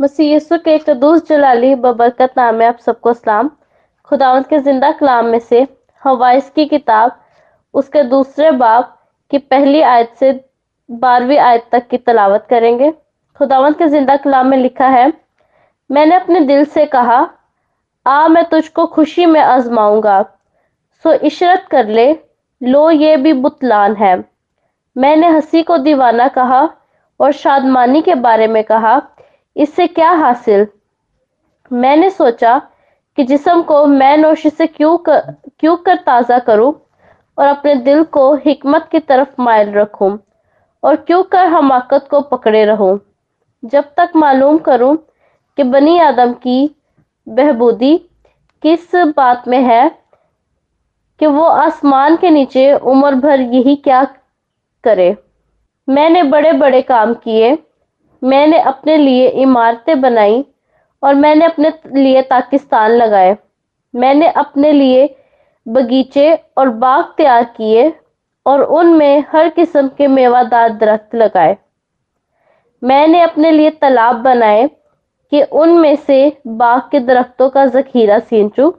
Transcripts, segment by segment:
मसीह यीशु के कदूस जलाली, बबरकत नाम में आप सबको सलाम। खुदावंत के ज़िंदा कलाम में से हवाइस की किताब, उसके दूसरे बाब की पहली आयत से बारहवीं आयत तक की तलावत करेंगे। खुदावंत के ज़िंदा कलाम में लिखा है, मैंने अपने दिल से कहा, आ, मैं तुझको खुशी में आजमाऊँगा। सो इशरत कर ले, लो, ये भी बुतलान है। मैंने हँसी को दीवाना कहा और शादमानी के बारे में कहा इससे क्या हासिल? मैंने सोचा कि जिसम को मैं नोशी से क्यों कर, क्यों कर ताज़ा करूँ और अपने दिल को हिकमत की तरफ़ मायल रखूँ और क्यों कर हमाकत को पकड़े रहूँ। जब तक मालूम करूँ कि बनी आदम की बहबूदी किस बात में है कि वो आसमान के नीचे उम्र भर यही क्या करे। मैंने बड़े बड़े काम किए मैंने अपने लिए इमारतें बनाई और मैंने अपने लिए पाकिस्तान लगाए। मैंने अपने लिए बगीचे और बाग तैयार किए और उनमें हर किस्म के मेवादार दरख्त लगाए। मैंने अपने लिए तालाब बनाए कि उनमें से बाग के दरख्तों का जखीरा सींचूं।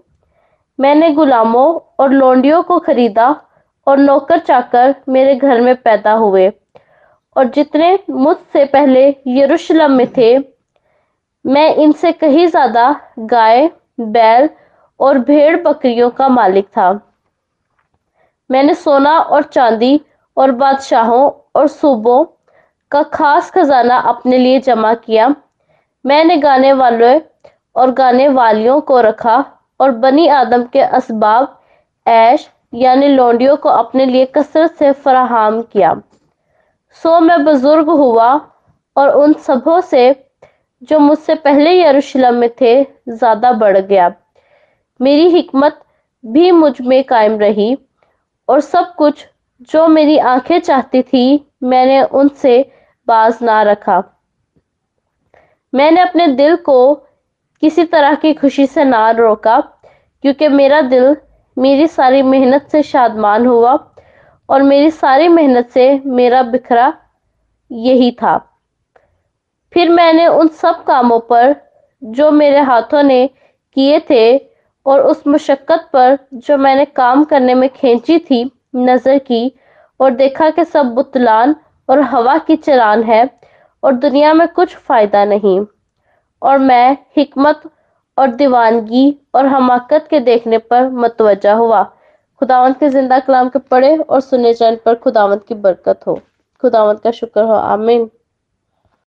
मैंने गुलामों और लोंडियों को खरीदा और नौकर चाकर मेरे घर में पैदा हुए। और जितने मुझसे पहले यरूशलेम में थे, मैं इनसे कहीं ज़्यादा गाय, बैल और भेड़ बकरियों का मालिक था। मैंने सोना और चांदी और बादशाहों और सूबों का खास खजाना अपने लिए जमा किया। मैंने गाने वालों और गाने वालियों को रखा और बनी आदम के असबाब, ऐश, यानी लौंडियों को अपने लिए कसरत से फराहम किया। सो मैं बुज़ुर्ग हुआ और उन सबों से जो मुझसे पहले यरूशलेम में थे, ज़्यादा बढ़ गया। मेरी हिकमत भी मुझमें कायम रही और सब कुछ जो मेरी आँखें चाहती थी, मैंने उनसे बाज ना रखा। मैंने अपने दिल को किसी तरह की खुशी से ना रोका, क्योंकि मेरा दिल मेरी सारी मेहनत से शादमान हुआ और मेरी सारी मेहनत से मेरा बिखरा यही था। फिर मैंने उन सब कामों पर जो मेरे हाथों ने किए थे और उस मुशक्क़त पर जो मैंने काम करने में खींची थी, नज़र की और देखा कि सब बुतलान और हवा की चरान है और दुनिया में कुछ फ़ायदा नहीं। और मैं हिकमत और दीवानगी और हमाकत के देखने पर मतवजा हुआ। खुदावंत के ज़िंदा कलाम के पढ़े और सुने जाने पर खुदावंत की बरकत हो। खुदावंत का शुक्र हो। आमीन।